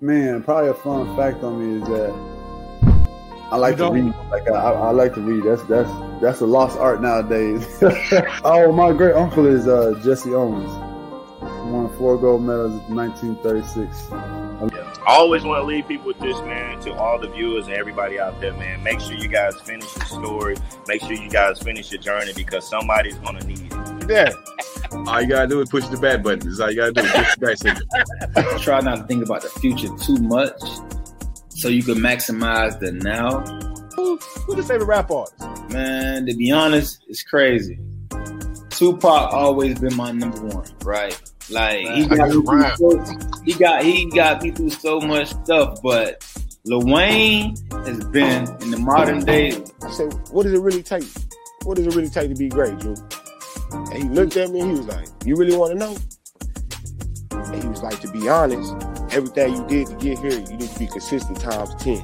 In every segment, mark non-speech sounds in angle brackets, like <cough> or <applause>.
Man, probably a fun fact on me is that I like to read. Like I, I, like to read. That's that's that's a lost art nowadays. <laughs> oh, my great uncle is uh, Jesse Owens. Won four gold medals in 1936. I always want to leave people with this, man, to all the viewers and everybody out there, man. Make sure you guys finish your story. Make sure you guys finish your journey because somebody's going to need it. Yeah. All you gotta do is push the bad button. That's all you gotta do. Push the back <laughs> Try not to think about the future too much, so you can maximize the now. Who, who's your favorite rap artist? Man, to be honest, it's crazy. Tupac always been my number one, right? Like he got, me so, he got he got me through so much stuff, but Lil Wayne has been in the modern day. I said, what does it really take? What does it really take to be great, Drew? And he looked at me and he was like, You really want to know? And he was like, To be honest, everything you did to get here, you need to be consistent times 10.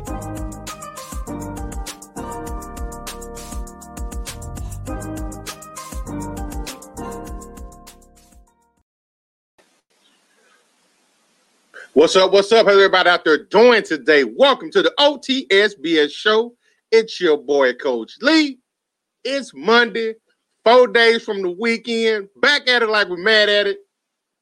What's up? What's up? How's everybody out there doing today? Welcome to the OTSBS show. It's your boy, Coach Lee. It's Monday, four days from the weekend. Back at it like we're mad at it.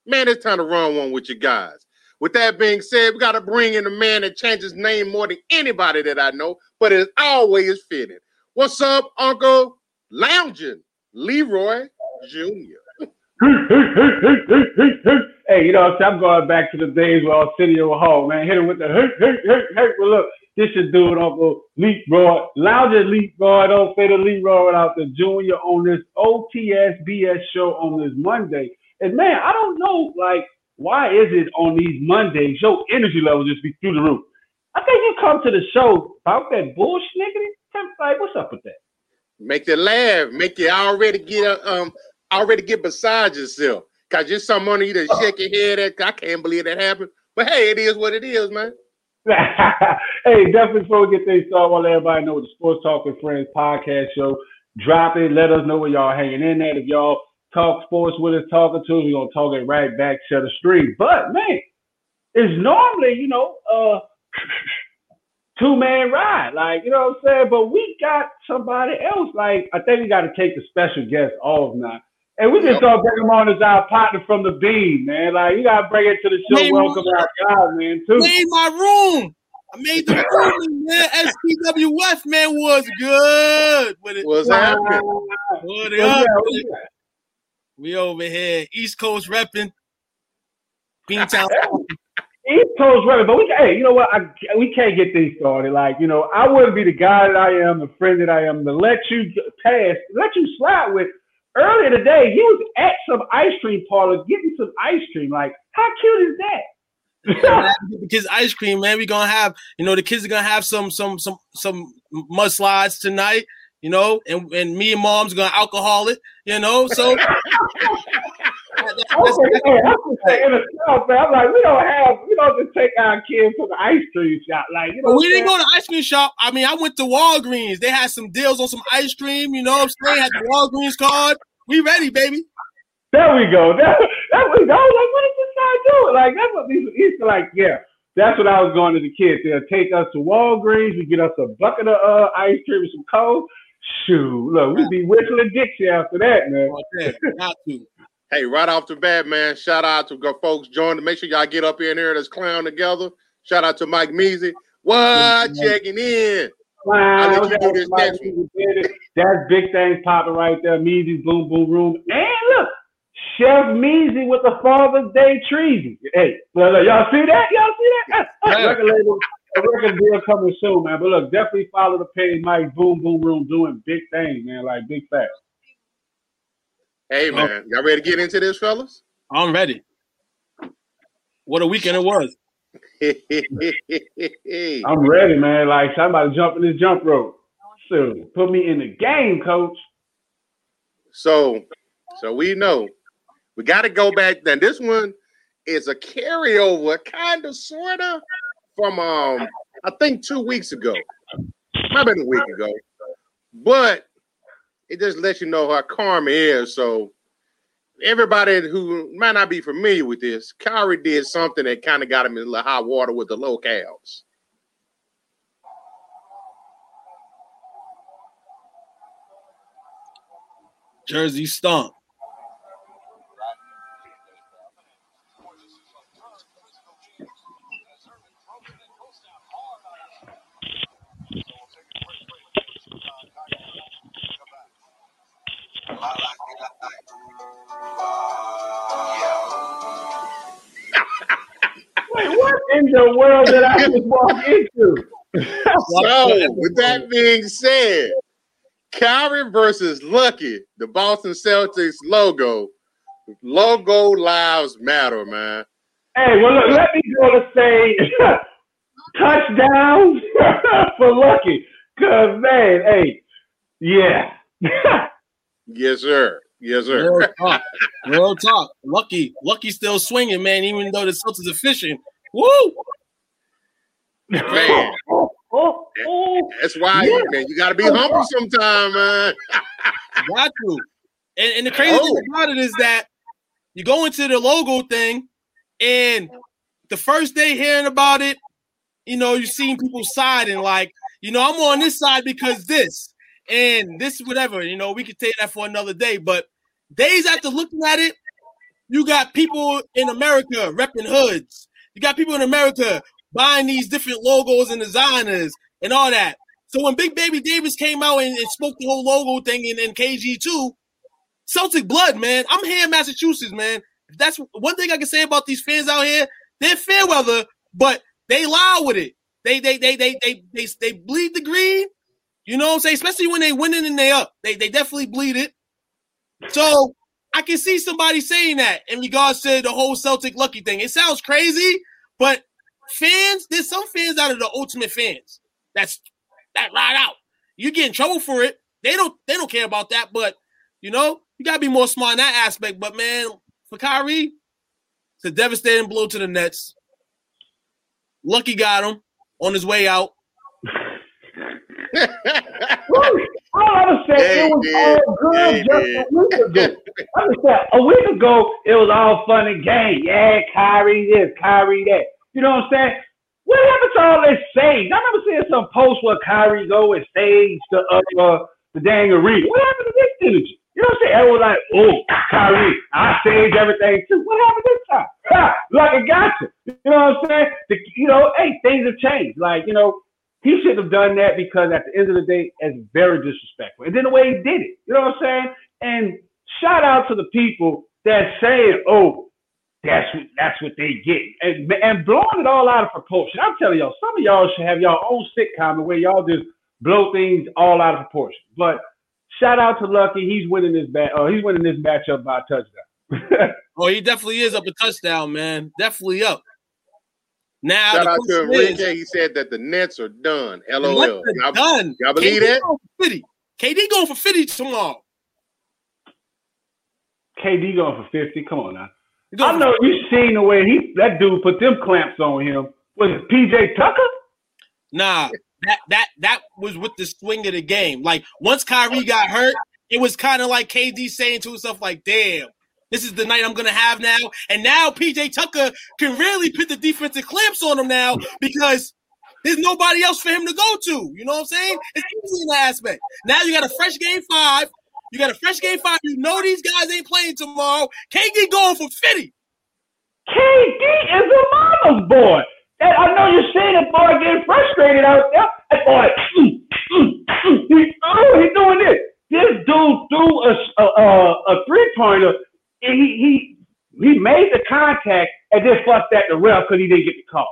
Man, it's time to run one with you guys. With that being said, we got to bring in a man that changes name more than anybody that I know, but it's always fitting. What's up, Uncle Lounging Leroy Jr.? <laughs> hey, you know I'm going back to the days where I was sitting in a hall, man. Hit him with the hey, <laughs> hey, hey, hey. Well, look, this do it, Uncle Leroy. Louder Leroy. Don't say the Leroy without the junior on this OTSBS show on this Monday. And man, I don't know, like, why is it on these Mondays, your energy level just be through the roof? I think you come to the show about that bullshit, nigga. Like, what's up with that? Make you laugh. Make you already get a, um already get beside yourself. Cause some money to shake your head at. I can't believe that happened. But hey, it is what it is, man. Hey, definitely before we get things started, I want to let everybody know the Sports Talk with Friends podcast show. Drop it. Let us know where y'all hanging in at. If y'all talk sports with us, talking to us, we're gonna talk it right back to the stream. But man, it's normally, you know, uh two man ride. Like, you know what I'm saying? But we got somebody else. Like, I think we gotta take the special guest off now. And we just gonna bring him on as our partner from the beam, man. Like you gotta bring it to the show. Made Welcome our guy, man. Too. Made my room. I made the room, man. SPWF, man, was good. What it was happening? What up? We over here, East Coast repping. Beantown. <laughs> East Coast repping, but we hey, you know what? I, we can't get things started. Like you know, I wouldn't be the guy that I am, the friend that I am, to let you pass, let you slide with earlier today, he was at some ice cream parlor getting some ice cream. Like, how cute is that? <laughs> the kids ice cream, man. We're gonna have, you know, the kids are gonna have some some some some mudslides tonight, you know, and, and me and mom's gonna alcohol it, you know. So <laughs> that's, that's, that's, in the South, man. I'm like, we don't have, we don't just take our kids to the ice cream shop. Like, you know, we didn't go to the ice cream shop. I mean, I went to Walgreens. They had some deals on some ice cream. You know what I'm saying? Had the Walgreens card. We ready, baby. There we go. <laughs> That, that was, I was like, what is this guy doing? Like, that's what these used to like, yeah. That's what I was going to the kids. They'll take us to Walgreens. We get us a bucket of uh, ice cream and some coke. Shoot, look, we'd be whistling Dixie after that, man. Not to. Hey, right off the bat, man, shout out to go folks joining. Make sure y'all get up in here. Let's clown together. Shout out to Mike Measy. What? Checking in. Wow, that's, that's big things popping right there. Measy's Boom Boom Room. And look, Chef Measy with the Father's Day treason. Hey, y'all see that? Y'all see that? Yeah. record label, a record deal coming soon, man. But look, definitely follow the page, Mike Boom Boom Room doing big things, man. Like big facts. Hey oh. man, y'all ready to get into this, fellas? I'm ready. What a weekend it was. <laughs> I'm ready, man. Like somebody jumping this jump rope. So put me in the game, coach. So, so we know we got to go back. Then this one is a carryover, kind of, sort of, from um, I think two weeks ago, might been a week ago, but it just lets you know how karma is. So everybody who might not be familiar with this, Kyrie did something that kind of got him in the hot water with the locals. Jersey stomp. <laughs> Wait, what in the world did I just walk into? <laughs> so, with that being said, Kyrie versus Lucky, the Boston Celtics logo. Logo lives matter, man. Hey, well, look, let me go to say <laughs> touchdown for Lucky. Cause man, hey, yeah. yes, sir. Yes, sir. Real talk. Real talk. Lucky, Lucky still swinging, man. Even though the Celtics are fishing. Woo! Man, that's why Yeah. man, you got to be humble sometime, man. Got to. And, and the crazy Oh. thing about it is that you go into the logo thing, and the first day hearing about it, you know, you're seeing people siding like, you know, I'm on this side because this and this, whatever. You know, we could take that for another day. But days after looking at it, you got people in America repping hoods. You got people in America buying these different logos and designers and all that. So when Big Baby Davis came out and, and spoke the whole logo thing in, in KG2, Celtic blood, man. I'm here in Massachusetts, man. That's one thing I can say about these fans out here. They're fair weather, but they lie with it. They they they they they they, they bleed the green. You know what I'm saying? Especially when they winning and they up. They they definitely bleed it. So I can see somebody saying that in regards to the whole Celtic lucky thing. It sounds crazy, but fans, there's some fans out of the ultimate fans. That's that ride out. You get in trouble for it. They don't they don't care about that, but you know, you gotta be more smart in that aspect. But man, for Kyrie, it's a devastating blow to the Nets. Lucky got him on his way out. Woo! All I was saying, it was all good hey, just a week ago. I was saying, a week ago, it was all fun and game. Yeah, Kyrie this, Kyrie that. You know what I'm saying? What happened to all this stage? I remember seeing some post where Kyrie go and stage the uh, the dang arena. What happened to this energy? You know what I'm saying? Everyone like, oh, Kyrie, I stage everything too. What happened this time? Ha, like I got you. You know what I'm saying? The, you know, hey, things have changed. Like, you know, he should have done that because at the end of the day, it's very disrespectful. And then the way he did it, you know what I'm saying? And shout out to the people that saying, "Oh, that's what that's what they get," and and blowing it all out of proportion. I'm telling y'all, some of y'all should have your own sitcom where y'all just blow things all out of proportion. But shout out to Lucky, he's winning this bat. Oh, uh, he's winning this matchup by a touchdown. <laughs> Oh, he definitely is up a touchdown, man. Definitely up. Now Shout out to question is, He said that the Nets are done. the LOL. Nets are Y'all, done. y'all believe KD that? Going for 50. KD going for 50 tomorrow. KD going for fifty. Come on now. He I know you've seen the way he that dude put them clamps on him. Was it PJ Tucker? Nah, that that that was with the swing of the game. Like once Kyrie got hurt, it was kind of like KD saying to himself, like, "Damn, this is the night I'm gonna have now." And now PJ Tucker can really put the defensive clamps on him now because there's nobody else for him to go to. You know what I'm saying? It's easy in that aspect. Now you got a fresh game five. You got a fresh game five. You know these guys ain't playing tomorrow. KD going for 50. KD is a mama's boy. And I know you're seeing it, boy, getting frustrated out there. That boy, mm, mm, mm, he, oh, he's doing this. This dude threw a, a, a, a three pointer. He, he, he made the contact and then fucked at the ref because he didn't get the call.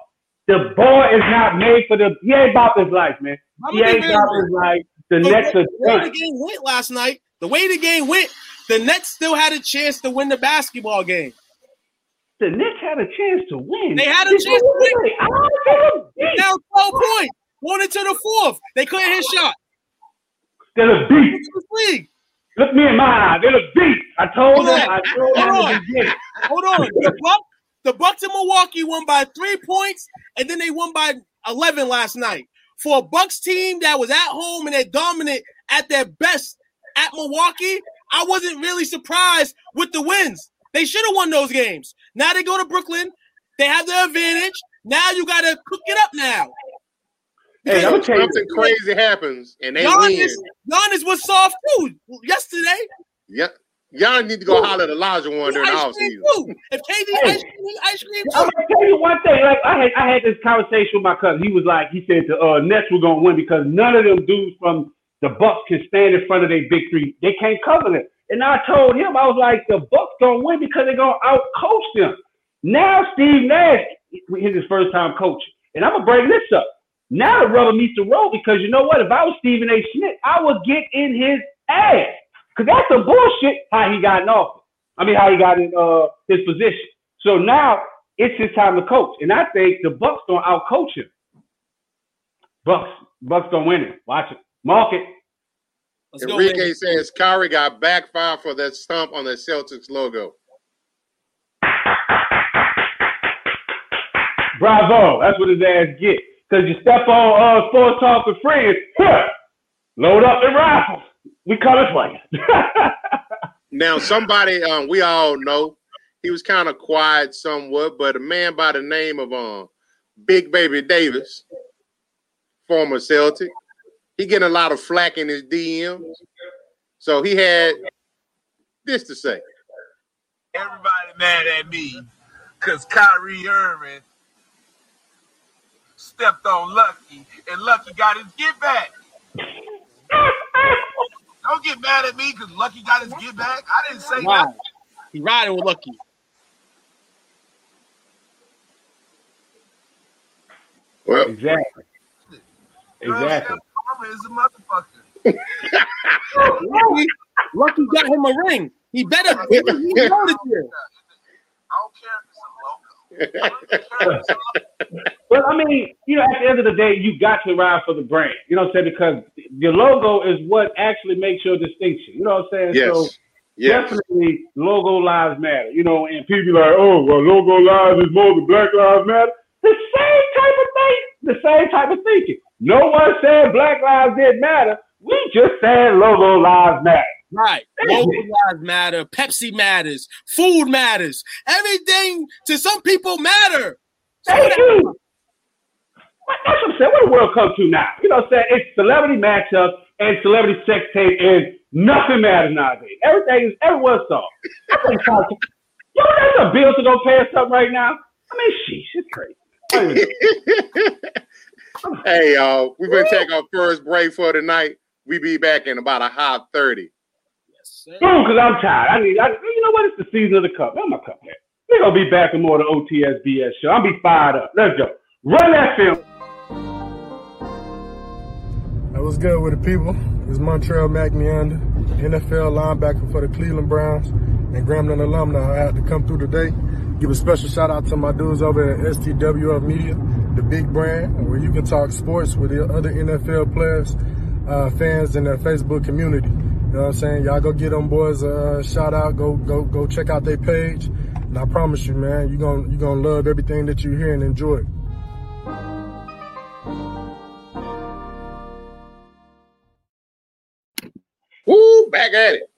The boy is not made for the. He ain't about his life, man. He ain't about his life. The The Nets way, the way the game went last night, the way the game went, the Nets still had a chance to win the basketball game. The Nets had a chance to win. They had a chance to win. Now 12 points, going into the fourth. They couldn't hit shot. They're. The league. Look me in my eye. They look beast. I told them. I told them Hold on. the. Hold on. The Bucks, the Bucks in Milwaukee won by three points, and then they won by 11 last night. For a Bucks team that was at home and they're dominant at their best at Milwaukee, I wasn't really surprised with the wins. They should have won those games. Now they go to Brooklyn. They have the advantage. Now you got to cook it up now. Hey, I'm something crazy happens and they Giannis, win. Giannis was soft too yesterday. Yep. Y'all need to go holler at Olajuwon during the offseason. If KD hey, ice cream, ice cream. I'm gonna tell you one thing. Like I had, I had this conversation with my cousin. He was like, he said the uh, Nets were gonna win because none of them dudes from the Bucks can stand in front of their big three. They can't cover it. And I told him, I was like, the Bucks gonna win because they're gonna out coach them. Now Steve Nash, he's his first time coaching, and I'm gonna bring this up. Now the rubber meets the road because you know what? If I was Stephen A. Smith, I would get in his ass because that's the bullshit how he got in office. I mean, how he got in uh, his position. So now it's his time to coach, and I think the Bucks gonna outcoach him. Bucks, Bucks gonna win it. Watch it, mark it. Let's Enrique go, says Kyrie got backfired for that stump on the Celtics logo. Bravo. That's what his ass get. Because you step on uh, sports talk with friends, huh, load up the rifles. We coming for you. now, somebody um, we all know, he was kind of quiet somewhat, but a man by the name of um, Big Baby Davis, former Celtic, he getting a lot of flack in his DMs. So he had this to say. Everybody mad at me because Kyrie Irving stepped on Lucky and Lucky got his get back. Don't get mad at me because Lucky got his get back. I didn't say wow. nothing. He riding with Lucky. Well, exactly. Exactly is a motherfucker. Lucky, <laughs> Lucky got him a ring. He better. He, he I don't care if it's a logo. Well, I mean, you know, at the end of the day, you got to ride for the brand. You know what I'm saying? Because your logo is what actually makes your distinction. You know what I'm saying? Yes. So yes. definitely logo lives matter. You know, and people like, oh, well, logo lives is more than Black Lives Matter. The same type of thing, the same type of thinking. No one said Black Lives didn't matter. We just said logo lives matter. Right. Logo lives matter. Pepsi matters. Food matters. Everything to some people matter. Thank you. That's what I'm saying. What the world come to now? You know what I'm saying? It's celebrity matchups and celebrity sex tape, and nothing matters nowadays. Everything is everyone's soft. Yo, that's a bill to go pay us something right now. I mean, sheesh, it's crazy. hey, y'all, we're gonna take our first break for tonight. We be back in about a hot thirty. Yes, Boom, because I'm tired. I need, I, you know what? It's the season of the cup. Where's my cup man? We're gonna be back in more of the OTSBS show. I'll be fired up. Let's go. Run that film. That was good with the people. It's Montrel Mac Meander, NFL linebacker for the Cleveland Browns and Grambling alumni. I had to come through today. Give a special shout out to my dudes over at STWF Media the big brand where you can talk sports with the other NFL players, uh, fans in their Facebook community. You know what I'm saying? Y'all go get them boys a shout out. Go go go check out their page. And I promise you, man, you're gonna you're gonna love everything that you hear and enjoy. Woo, back at it.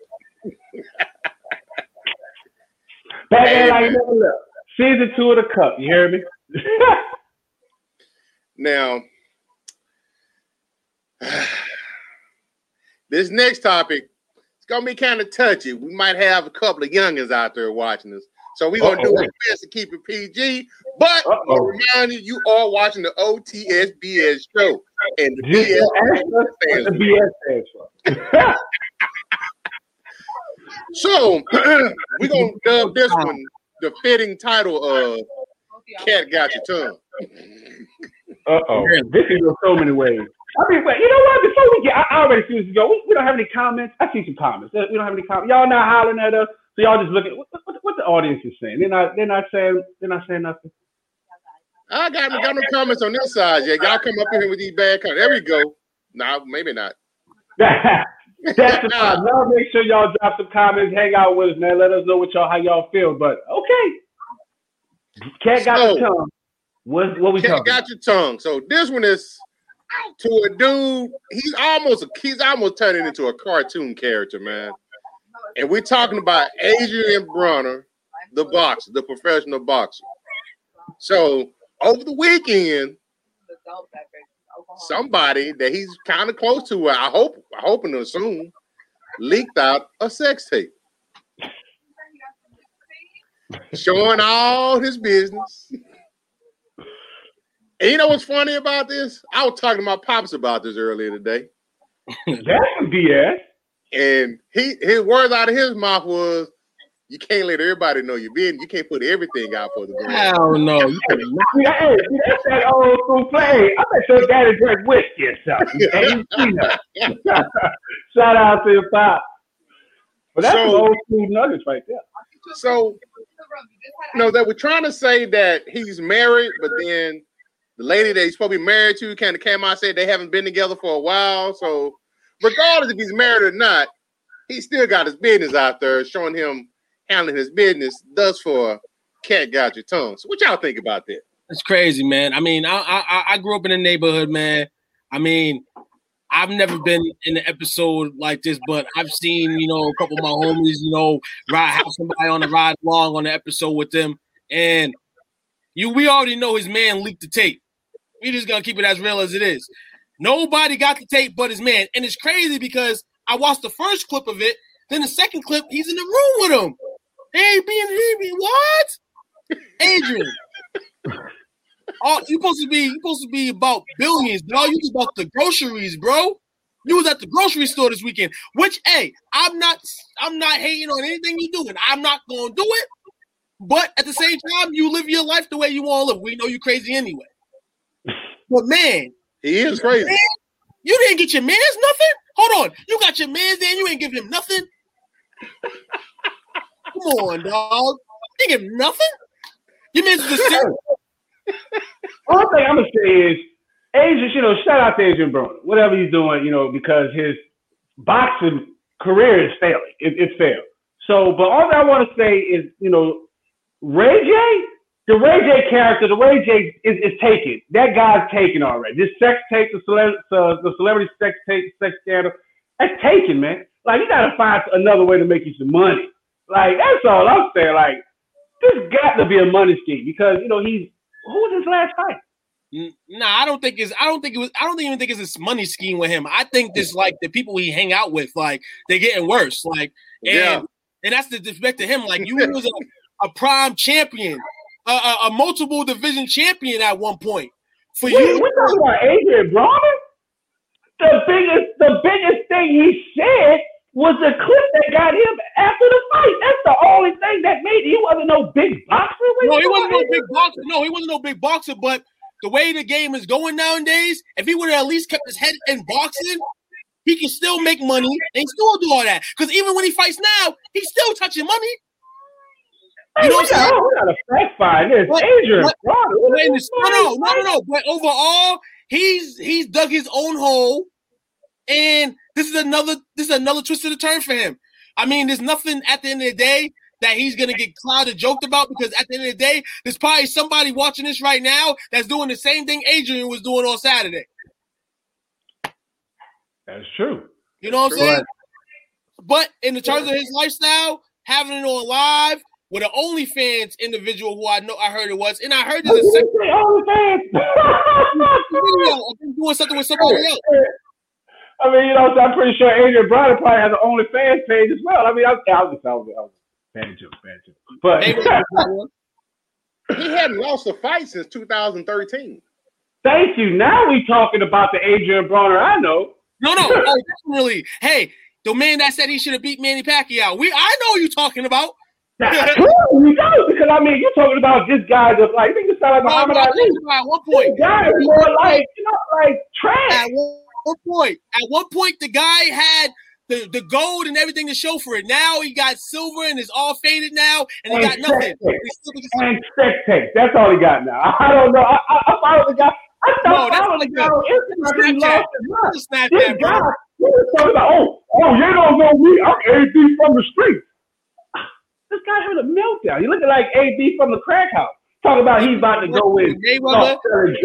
back at it like never left. Season two of the cup, you hear me? <laughs> Now, <sighs> this next topic it's gonna be kind of touchy. We might have a couple of youngins out there watching us, so we're gonna Uh-oh. do our best to keep it PG. But I remind you, you are watching the OTSBS show, and the BS the BS stands <laughs> so <clears throat> we're gonna dub this one the fitting title of "Cat Got Your Tongue." Uh oh. This can go so many ways. I mean, but you know what? Before we get, I, I already see this go. We, we, don't have any comments. I see some comments. We don't have any comments. Y'all not hollering at us, so y'all just looking. What, what, what the audience is saying? They're not. They're not saying. They're not saying nothing. I got, got no comments on this side yet. Y'all come up here with these bad comments. There we go. No, maybe not. <laughs> That's the <laughs> time. Now make sure y'all drop some comments, hang out with us, man. Let us know what y'all how y'all feel. But okay, cat got so, the tongue. What what we talking? Got your tongue. So this one is to a dude. He's almost a, he's almost turning into a cartoon character, man. And we're talking about Adrien Broner, the boxer, the professional boxer. So over the weekend, somebody that he's kind of close to, I hope, I hoping to assume, leaked out a sex tape showing all his business. And you know what's funny about this? I was talking to my pops about this earlier today. That's BS. And he his words out of his mouth was, "You can't let everybody know you're being. You can't put everything out for the world." Hell no! You <laughs> hey, that's that old school play. I bet your daddy drink whiskey or something. <laughs> Shout out to your pop. But that's so, old school nuggets right there. So, you know, that we're trying to say that he's married, but then the lady that he's supposed to be married to kind of came out and said they haven't been together for a while. So, regardless if he's married or not, he still got his business out there, showing him handling his business. Thus, for cat got your tongue. So, what y'all think about that? It's crazy, man. I mean, I I, I grew up in a neighborhood, man. I mean, I've never been in an episode like this, but I've seen, you know, a couple of my homies, you know, ride have somebody on the ride along on the episode with them. And you we already know his man leaked the tape. We just gonna keep it as real as it is. Nobody got the tape but his man. And it's crazy because I watched the first clip of it, then the second clip, he's in the room with him. Hey, being what? Adrien. <laughs> Oh, you supposed to be you supposed to be about billions, bro. You was about the groceries, bro. You was at the grocery store this weekend. Which, hey, I'm not I'm not hating on anything you do, and I'm not gonna do it. But at the same time, you live your life the way you want to live. We know you crazy anyway. But man, he is crazy. Man, you didn't get your man's nothing. Hold on, you got your man's there, you ain't give him nothing. Come on, dog. You him nothing. You man's just One thing I'm gonna say is, Adrien, you know, shout out to Adrien Broner, whatever he's doing, you know, because his boxing career is failing. It, it's failed. So, but all I want to say is, you know, Ray J, the Ray J character, the Ray J is, is taken. That guy's taken already. This sex tape, the, cele- uh, the celebrity sex tape, sex scandal, that's taken, man. Like, you gotta find another way to make you some money. Like, that's all I'm saying. Like, this got to be a money scheme because, you know, he's who was his last fight? Nah, I don't think it's. I don't think it was. I don't even think it's this money scheme with him. I think this like the people he hang out with, like they're getting worse. Like, and yeah. and that's the disrespect to him. Like you <laughs> was a, a prime champion, a, a, a, multiple division champion at one point. For Wait, you, we talking about Adrien Broner. The biggest, the biggest thing he said was the clip that got him after the fight. That's the only thing that made he wasn't no big boxer. No, he wasn't no big boxer. No, he wasn't no big boxer. But the way the game is going nowadays, if he would have at least kept his head in boxing, he can still make money and still do all that. Because even when he fights now, he's still touching money. You know what I'm saying? We got a fact find this. But, Adrien, but, no, no, no. But overall, he's he's dug his own hole, and this is another this is another twist of the turn for him. I mean, there's nothing at the end of the day that he's gonna get clouded joked about because at the end of the day, there's probably somebody watching this right now that's doing the same thing Adrien was doing on Saturday. That's true. You know what I'm saying? But in the terms of his lifestyle, having it on live with an OnlyFans individual who I know I heard it was, and I heard this. OnlyFans. <laughs> I've been doing something with somebody else. I mean, you know, so I'm pretty sure Adrien Broner probably has an OnlyFans page as well. I mean, I, I was, I was, I was bad joke, bad joke. But <laughs> he hadn't lost a fight since 2013. Thank you. Now we talking about the Adrien Broner I know. No, no, <laughs> oh, definitely. Hey, the man that said he should have beat Manny Pacquiao. We, I know you talking about. That's <laughs> true. Know because I mean, you're talking about this guy that like, I think sound like Muhammad no, Ali. At one point, this guy is more like you know, like trash. At one one point, at one point, the guy had the, the gold and everything to show for it. Now he got silver and it's all faded now, and he and got nothing. And sex tape. That's all he got now. <laughs> I don't know. I, I, I follow the guy. I thought no, that's the guy on Instagram. Snapchat. Snapchat, this guy, he was talking about, oh, oh, you don't know me. I'm AD from the street. <sighs> This guy had a meltdown. He looking like AD from the crack house. Talk about he's about to go in. Mayweather. Drugs.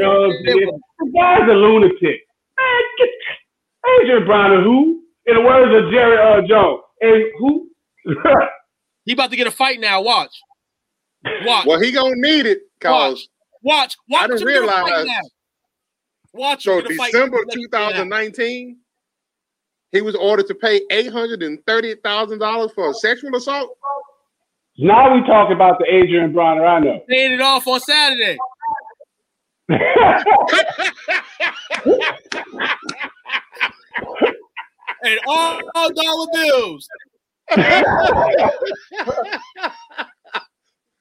The guy's a lunatic. Man, get Adrien Broner, who? In the words of Jerry uh, Jones, and who? <laughs> he about to get a fight now. Watch. Watch. Well, he gonna need it cause watch. Watch. watch I didn't realize. Watch. So December 2019, he was ordered to pay eight hundred and thirty thousand dollars for a sexual assault. Now we talk about the Adrien Broner I know. Paid it off on Saturday. And all, all dollar bills.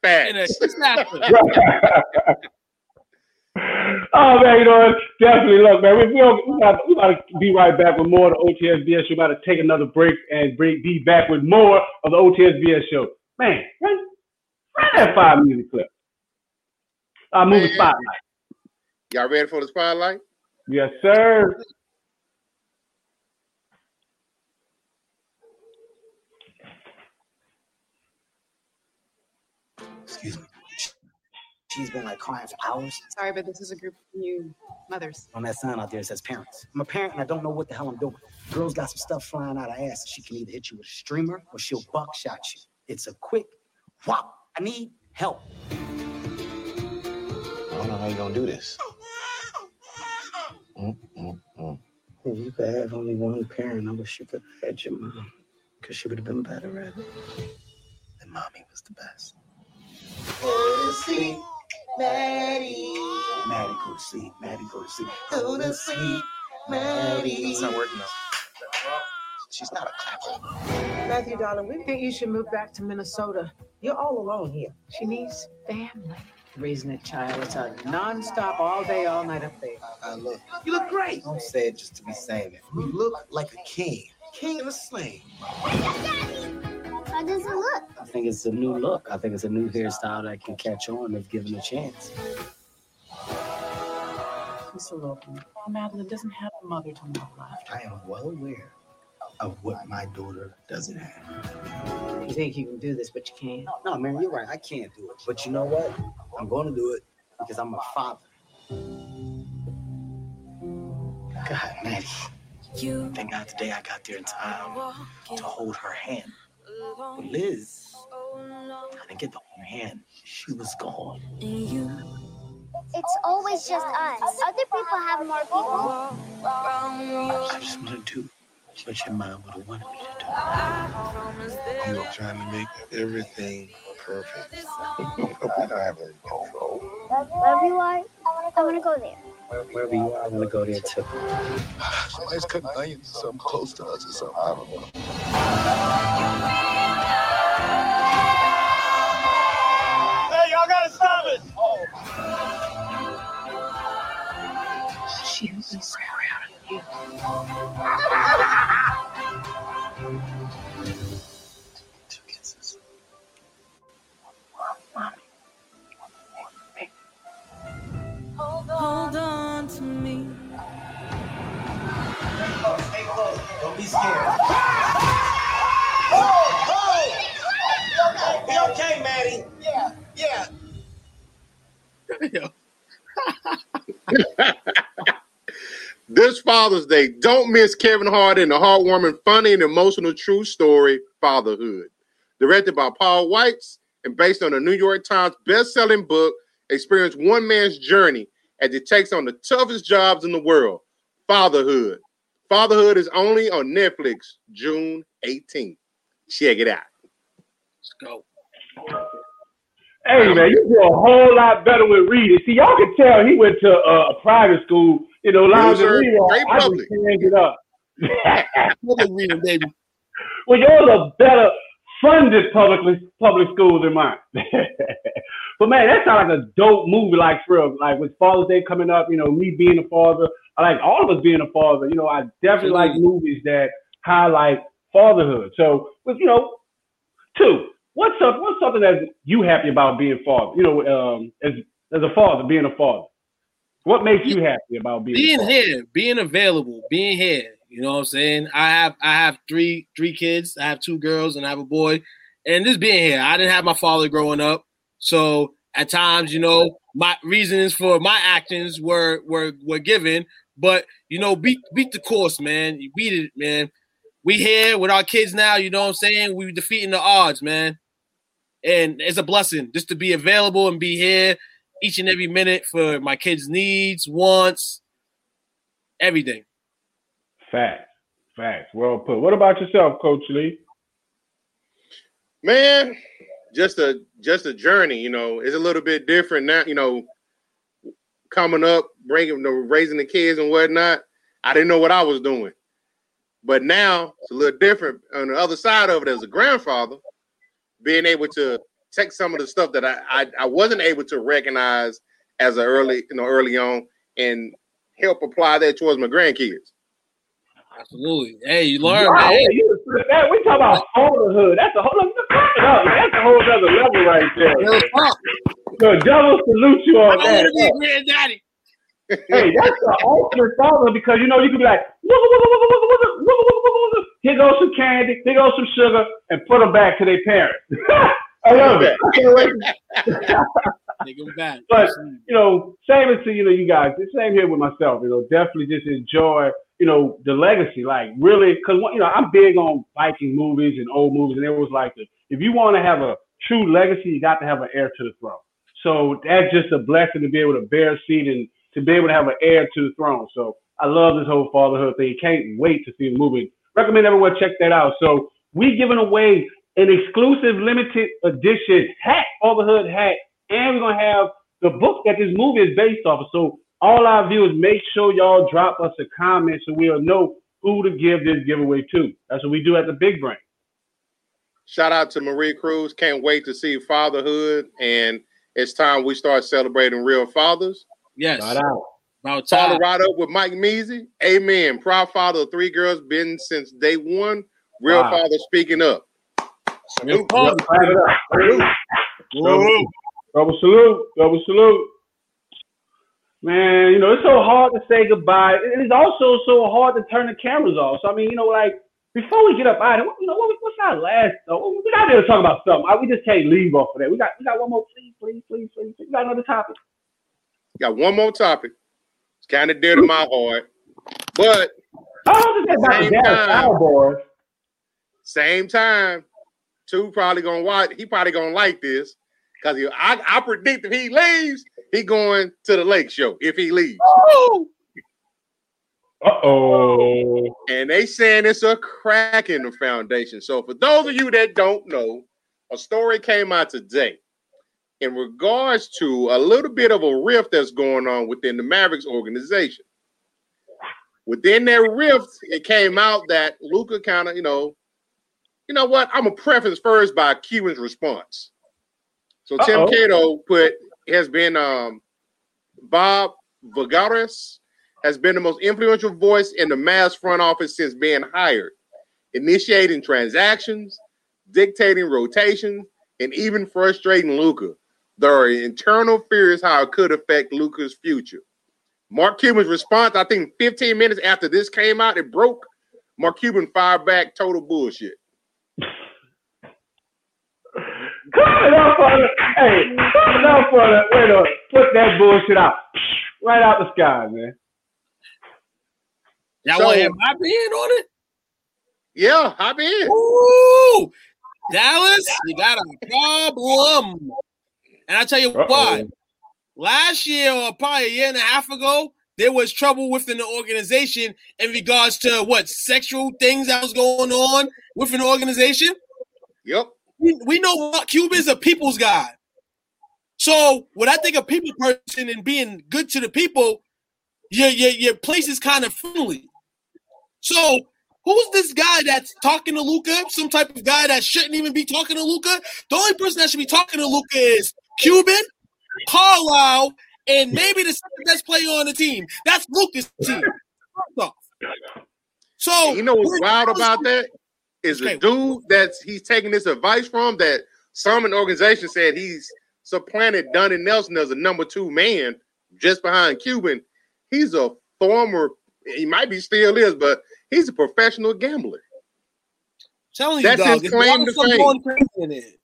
Facts. <laughs> oh man, you know Definitely, look, man. We we, we got we got to be right back with more of the OTSBS show. We got to take another break and break, be back with more of the OTSBS show. Man, run, run that five minute clip. I uh, move the spotlight. Y'all ready for the spotlight? Yes, sir. Excuse me. She's been like crying for hours. Sorry, but this is a group of new mothers. On that sign out there, it says parents. I'm a parent and I don't know what the hell I'm doing. Girl's got some stuff flying out of ass. She can either hit you with a streamer or she'll buckshot you. It's a quick whop. I need help. I don't know how you're gonna do this. Mm, mm, mm. If you could have only one parent, I wish you could have had your mom, because she would have been better at it. And mommy was the best. Go to sleep, Maddie. Maddie, go to sleep. Maddie, go to sleep. Go to sleep, Maddie. It's not working though. She's not a clapper. Matthew, darling, we think you should move back to Minnesota. You're all alone here. She needs family. Raising a child, it's a nonstop, all day, all night up there. I, I look. You look great. Don't say it just to be saying it. You look like a king. King of a sling. How does it look? I think it's a new look. I think it's a new hairstyle that can catch on if given a chance. Mr. Logan, Madeline doesn't have a mother to love left. I am well aware of what my daughter doesn't have. You think you can do this, but you can't. No, man, you're right. I can't do it. But you know what? I'm going to do it because I'm a father. God, Maddie. Thank God today I got there in time to hold her hand. But Liz, I didn't get to hold her hand. She was gone. It's always just us. Other people have more people. I just want to do what your mom would have wanted me to do. You are trying to make everything perfect. <laughs> I don't have any control. Wherever you are, I want to go there. Wherever you are, I want to go there too. <sighs> Somebody's cutting onions or something close to us or something. I don't know. Hey, y'all gotta stop it! Oh. She was so proud of you. <laughs> this Father's Day, don't miss Kevin Hart in the heartwarming, funny, and emotional true story, Fatherhood. Directed by Paul Weitz and based on the New York Times best-selling book, experience one man's journey as he takes on the toughest jobs in the world, fatherhood. Fatherhood is only on Netflix June 18th. Check it out. Let's go. Hey man, you do a whole lot better with reading. See, y'all can tell he went to uh, a private school. You know, lounge and reading. I just changed it up. public reading, baby. <laughs> Well, y'all are better funded public public schools than mine. <laughs> but man, that sounds like a dope movie. Like for real, like with Father's Day coming up, you know, me being a father, I like all of us being a father. You know, I definitely like movies that highlight fatherhood. So, with you know, two, what's up? What's something that you happy about being father? You know, um, as as a father, being a father. What makes you happy about being being here, being available, being here? You know what I'm saying? I have I have three three kids. I have two girls and I have a boy. And just being here, I didn't have my father growing up, so at times, you know, my reasons for my actions were were were given. But you know, beat beat the course, man. You beat it, man. we here with our kids now. You know what I'm saying? We defeating the odds, man. And it's a blessing just to be available and be here each and every minute for my kids' needs, wants, everything. Facts. Facts. Well put. What about yourself, Coach Lee? Man, just a just a journey. You know, it's a little bit different now. You know, coming up, bringing, you know, raising the kids and whatnot. I didn't know what I was doing, but now it's a little different. On the other side of it, as a grandfather, being able to take some of the stuff that I I, I wasn't able to recognize as a early you know early on and help apply that towards my grandkids. Absolutely. Hey, you learn. Wow, man. yeah, you, that, we talk about fatherhood. That's a whole look, it up, man. That's a whole other level right there. So double salute you on I that. want to be a granddaddy. hey, that's the ultimate father because you know you can be like, here goes some candy, here goes some sugar, and put them back to their parents. I love it. I can't wait. Take them back. But you know, same as to you know you guys. The same here with myself. You know, definitely just enjoy you know the legacy. Like really, because you know I'm big on Viking movies and old movies, and it was like if you want to have a true legacy, you got to have an heir to the throne. So that's just a blessing to be able to bear a seat and to be able to have an heir to the throne. So I love this whole fatherhood thing. Can't wait to see the movie. Recommend everyone check that out. So we giving away an exclusive limited edition hat, fatherhood hat, and we're gonna have the book that this movie is based off of. So all our viewers, make sure y'all drop us a comment so we'll know who to give this giveaway to. That's what we do at the Big Brain. Shout out to Marie Cruz. Can't wait to see fatherhood, and it's time we start celebrating real fathers. Yes. Shout out. About time. Follow with Mike Measy. Amen. Proud father of three girls, been since day one. Real Wow. father speaking up. Real Salute. father. Clap it. Salute. Double, double salute. Double salute. Man, you know, it's so hard to say goodbye. It is also so hard to turn the cameras off. So, I mean, you know, like, before we get up out of here, you know, what, what's our last, though? We got to talk about something. We just can't leave off of that. We got, we got one more, please, please, please, please. We got another topic. Got one more topic. It's kind of dear to my heart, but I was just about the Same Dallas time. Cowboys. same time, two probably gonna watch. He probably gonna like this because I, I predict if he leaves, he going to the Lake Show. If he leaves, Uh oh. and they saying it's a crack in the foundation. So for those of you that don't know, a story came out today in regards to a little bit of a rift that's going on within the Mavericks organization. Within that rift, it came out that Luka kind of, you know, you know what? I'm gonna preface first by Cuban's response. So Tim Uh-oh. Cato put has been um Bob Voulgaris has been the most influential voice in the Mavs front office since being hired, initiating transactions, dictating rotations, and even frustrating Luka. There are internal fears how it could affect Luka's future. Mark Cuban's response, I think 15 minutes after this came out, it broke. Mark Cuban fired back total bullshit. Cut it off on the, hey, cut it off on the, wait a put that bullshit out. Right out the sky, man. Y'all So- want to hear my opinion on it? Yeah, I mean, Ooh, Dallas, you got a problem. And I tell you why. Last year, or probably a year and a half ago, there was trouble within the organization in regards to what sexual things that was going on within the organization. Yep. We, we know what Cuban's a people's guy. So when I think of people person and being good to the people, your your, your place is kind of friendly. So who's this guy that's talking to Luka? Some type of guy that shouldn't even be talking to Luka? The only person that should be talking to Luka is Cuban, Carlisle, and maybe the second best player on the team. That's Luka's team. So you know what's wild about that is the dude that's he's taking this advice from that some in the organization said he's supplanted Donnie Nelson as a number two man just behind Cuban. He's a former, he might be still is, but he's a professional gambler. telling you, That's dog, his a claim to fame. crazy.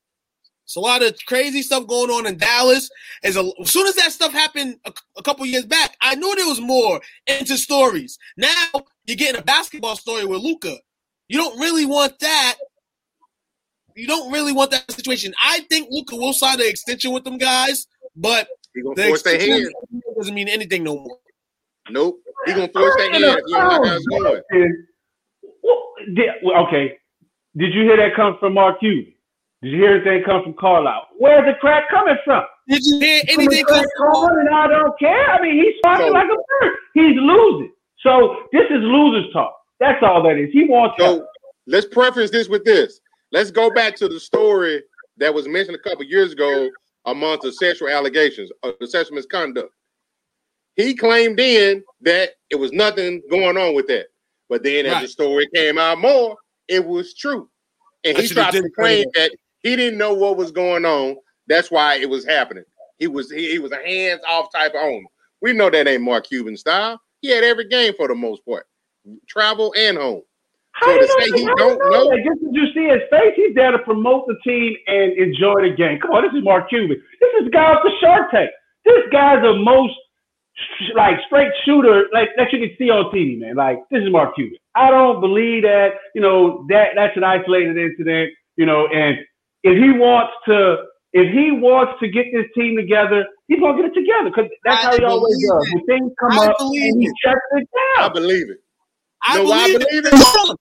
It's a lot of crazy stuff going on in Dallas. As, a, as soon as that stuff happened a, a couple years back, I knew there was more into stories. Now you're getting a basketball story with Luka. You don't really want that. You don't really want that situation. I think Luka will sign an extension with them guys, but he the force their extension hand. doesn't mean anything no more. Nope. He gonna force their hand. if You know how it's going. Did, well, okay. Did you hear that come from Mark Cuban? Did you hear anything come from Carlisle? Where's the crack coming from? Did you hear anything come from corner, and I don't care. I mean, he's talking So- like a bird. He's losing. So this is losers talk. That's all that is. He wants So let's preface this with this. Let's go back to the story that was mentioned a couple years ago amongst the sexual allegations of the sexual misconduct. He claimed then that it was nothing going on with that. But then as the story came out more, it was true. And he should've tried to claim claim that he didn't know what was going on. That's why it was happening. He was he, he was a hands-off type of owner. We know that ain't Mark Cuban style. He had every game for the most part, travel and home. How So you to say he don't know know? Just as you see his face, he's there to promote the team and enjoy the game. Come on, this is Mark Cuban. This is guy off the Shark Tank. This guy's the most like straight shooter like that you can see on TV, man. Like this is Mark Cuban. I don't believe that you know that that's an isolated incident. You know, and if he wants to. If he wants to get this team together, he's gonna get it together because that's I how he always does. it. When things come I up, he it. shuts it I believe it. I know why I believe, believe it. it?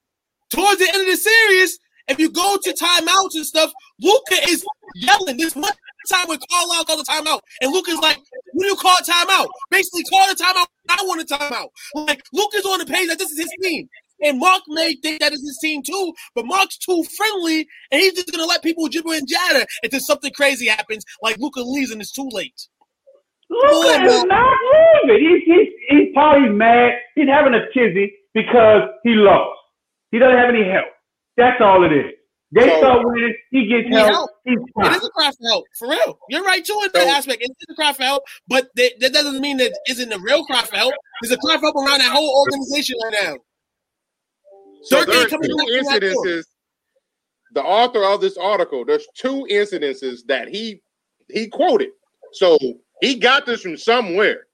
Towards the end of the series, if you go to timeouts and stuff, Luka is yelling. This one time when Carlisle called a timeout, and Luka's like, "When you call a timeout, basically call a timeout. I want a timeout." Like Luka's on the page that this is his team, and Mark may think that is his team too, but Mark's too friendly, and he's just gonna let people gibber and jatter until something crazy happens, like Luka leaves and it's too late. Luka is not leaving. He's, he's, he's probably mad. He's having a tizzy because he lost. He doesn't have any help. That's all it is. They So- start winning. He gets Need help. help. He's fine. is a cry for help, for real. You're right too in that So- aspect. It is a cry for help, but that, that doesn't mean that isn't a real cry for help. There's a cry for help around that whole organization right now. So Third there's two up in that door. incidences. The author of this article, there's two incidences that he he quoted. So he got this from somewhere.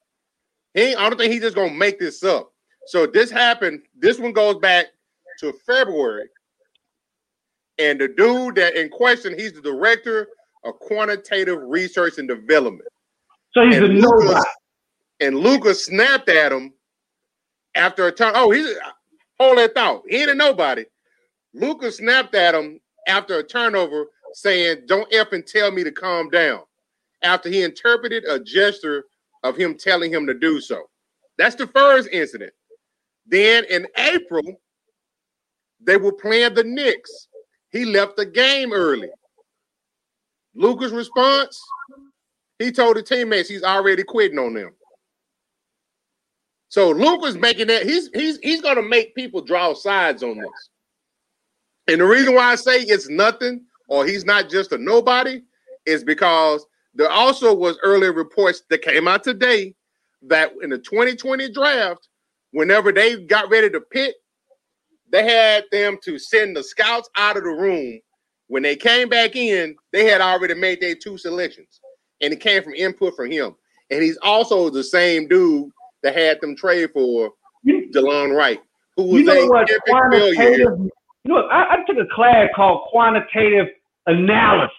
He I don't think he's just gonna make this up. So this happened. This one goes back to February. And the dude that in question, he's the director of quantitative research and development. So he's a And nobody. Lucas, and Lucas snapped at him after a turn. Oh, he's hold that thought. He ain't a nobody. Lucas snapped at him after a turnover, saying, "Don't effing tell me to calm down." After he interpreted a gesture of him telling him to do so. That's the first incident. Then in April, they were playing the Knicks. He left the game early. Lucas' response: He told the teammates he's already quitting on them. So Lucas making that he's he's he's gonna make people draw sides on this. And the reason why I say it's nothing or he's not just a nobody is because there also was earlier reports that came out today that in the 2020 draft, whenever they got ready to pick, they had them to send the scouts out of the room. When they came back in, they had already made their two selections, and it came from input from him. And he's also the same dude that had them trade for Delon Wright, who was You know a what? failure. You know, I, I took a class called quantitative analysis.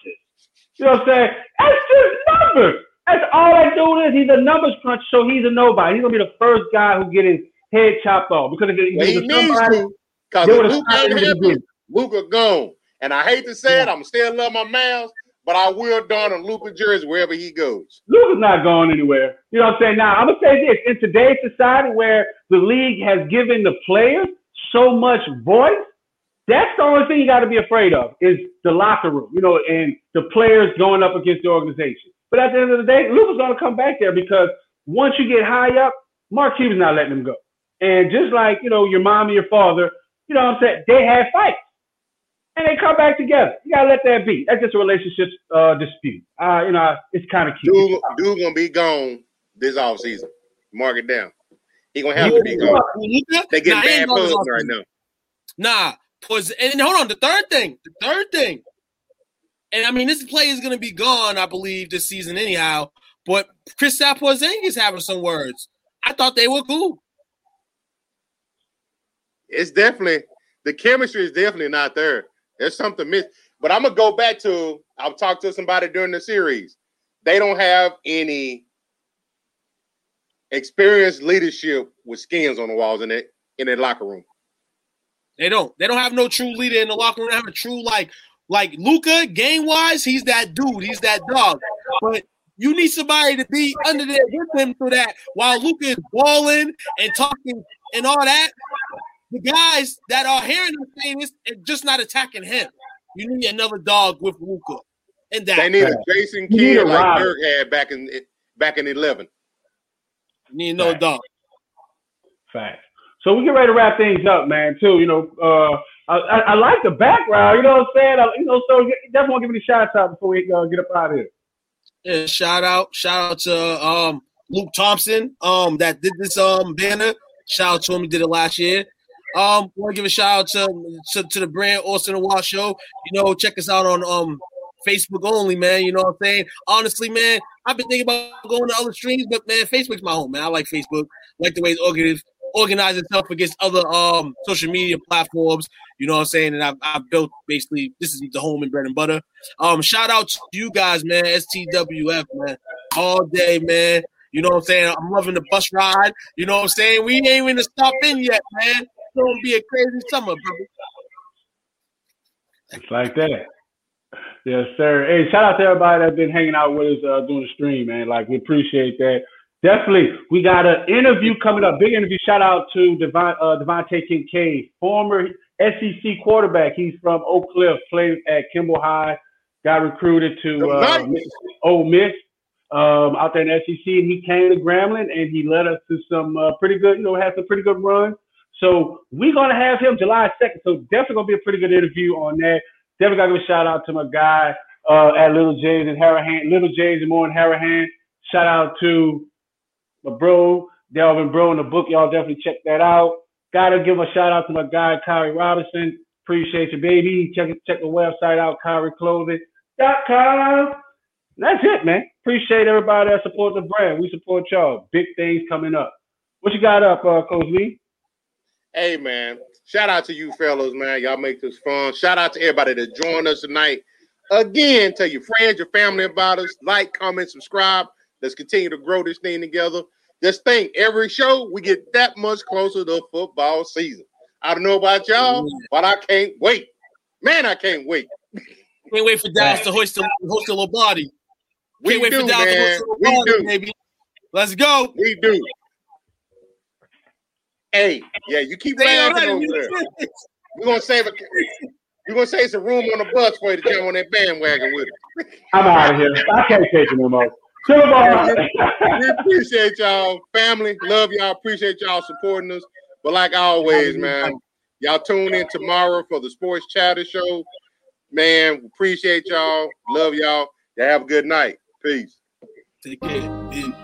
You know what I'm saying? That's just numbers. That's all that dude is. He's a numbers crunch, so he's a nobody. He's gonna be the first guy who get his head chopped off because if he, Well, he needs somebody, to, because they if Luke ain't him at the happy, beginning. Luka gone. And I hate to say it, I'm still love my Mavs, but I will don a Luka jersey wherever he goes. Luka's not going anywhere. You know what I'm saying? Now I'm gonna say this: in today's society, where the league has given the players so much voice, that's the only thing you got to be afraid of is the locker room. You know, and the players going up against the organization. But at the end of the day, Luka's gonna come back there because once you get high up, Mark Cuban's not letting him go. And just like you know, your mom and your father, you know what I'm saying? They had fights. And they come back together. You gotta let that be. That's just a relationship uh, dispute. Uh, you know, it's kind of cute. Dude, dude gonna be gone this offseason. Mark it down. He gonna have to be gone. Luka? They Nah, getting he bad going this pubs right now. Nah, was and hold on. The third thing, the third thing, and I mean this play is going to be gone, I believe, this season anyhow. But Chris Porzingis having some words. I thought they were cool. It's definitely the chemistry is definitely not there. There's something missing. But I'm gonna go back to I've talked to somebody during the series. They don't have any experienced leadership with skins on the walls in it in their locker room. They don't. They don't have no true leader in the locker room. They have a true like like Luka game wise. He's that dude. He's that dog. But you need somebody to be under there with him for that while Luka is balling and talking and all that. The guys that are hearing him saying this and just not attacking him. You need another dog with Luka. And that they need a Jason Kidd like Dirk had back in back in eleven. You need no dog. Fact. So we get ready to wrap things up, man. Too, you know, uh, I, I, I, like the background. You know what I'm saying? I, you know, so definitely want to give me a shout out before we uh, get up out of here. Yeah, shout out, shout out to um, Luke Thompson, um, that did this um banner. Shout out to him, he did it last year. Um, want to give a shout out to, to, to the brand Austin and Wash Show. You know, check us out on um Facebook only, man. You know what I'm saying? Honestly, man, I've been thinking about going to other streams, but man, Facebook's my home, man. I like Facebook. I like the way it's organized, organize itself against other um social media platforms. You know what I'm saying? And I've, I've built basically this is the home and bread and butter. Um, shout out to you guys, man. STWF, man, all day, man. You know what I'm saying? I'm loving the bus ride. You know what I'm saying? We ain't even stop in yet, man. It's gonna be a crazy summer, brother. It's like that. Yes, sir. Hey, shout out to everybody that's been hanging out with us uh, doing the stream, man. Like we appreciate that. Definitely, we got an interview coming up. Big interview. Shout out to Devon, uh, DeVante Kincade, former SEC quarterback. He's from Oak Cliff, played at Kimball High, got recruited to uh, Ole Miss um, out there in the SEC, and he came to Grambling and he led us to some uh, pretty good, you know, had some pretty good run. So we're gonna have him July 2nd. So definitely gonna be a pretty good interview on that. Definitely gotta give a shout out to my guy uh, at Little Jays and Harahan, Little Jays and more in Harahan. Shout out to my bro, Delvin Bro in the book. Y'all definitely check that out. Gotta give a shout out to my guy, Kyrie Robinson. Appreciate you, baby. Check check the website out, KyrieClothing.com. That's it, man. Appreciate everybody that supports the brand. We support y'all. Big things coming up. What you got up, uh, Coach Lee? Hey, man. Shout out to you fellows, man. Y'all make this fun. Shout out to everybody that joined us tonight. Again, tell your friends, your family about us. Like, comment, subscribe. Let's continue to grow this thing together. Just think, every show we get that much closer to football season. I don't know about y'all, but I can't wait. Man, I can't wait. Can't wait for Dallas to hoist the host the Lombardi. Can't We wait do, for Dallas man. to host the We Lombardi, do. baby. Let's go. We do. Hey, yeah, you keep They laughing over there. We're gonna save a we're gonna save some room on the bus for you to jump on that bandwagon with it. I'm out of here. I can't take it no more. Chill Yeah, we, we appreciate y'all, family. Love y'all. Appreciate y'all supporting us. But like always, man, y'all tune in tomorrow for the Sports Chatter Show. Man, appreciate y'all. Love y'all. Y'all have a good night. Peace. Take care. Peace.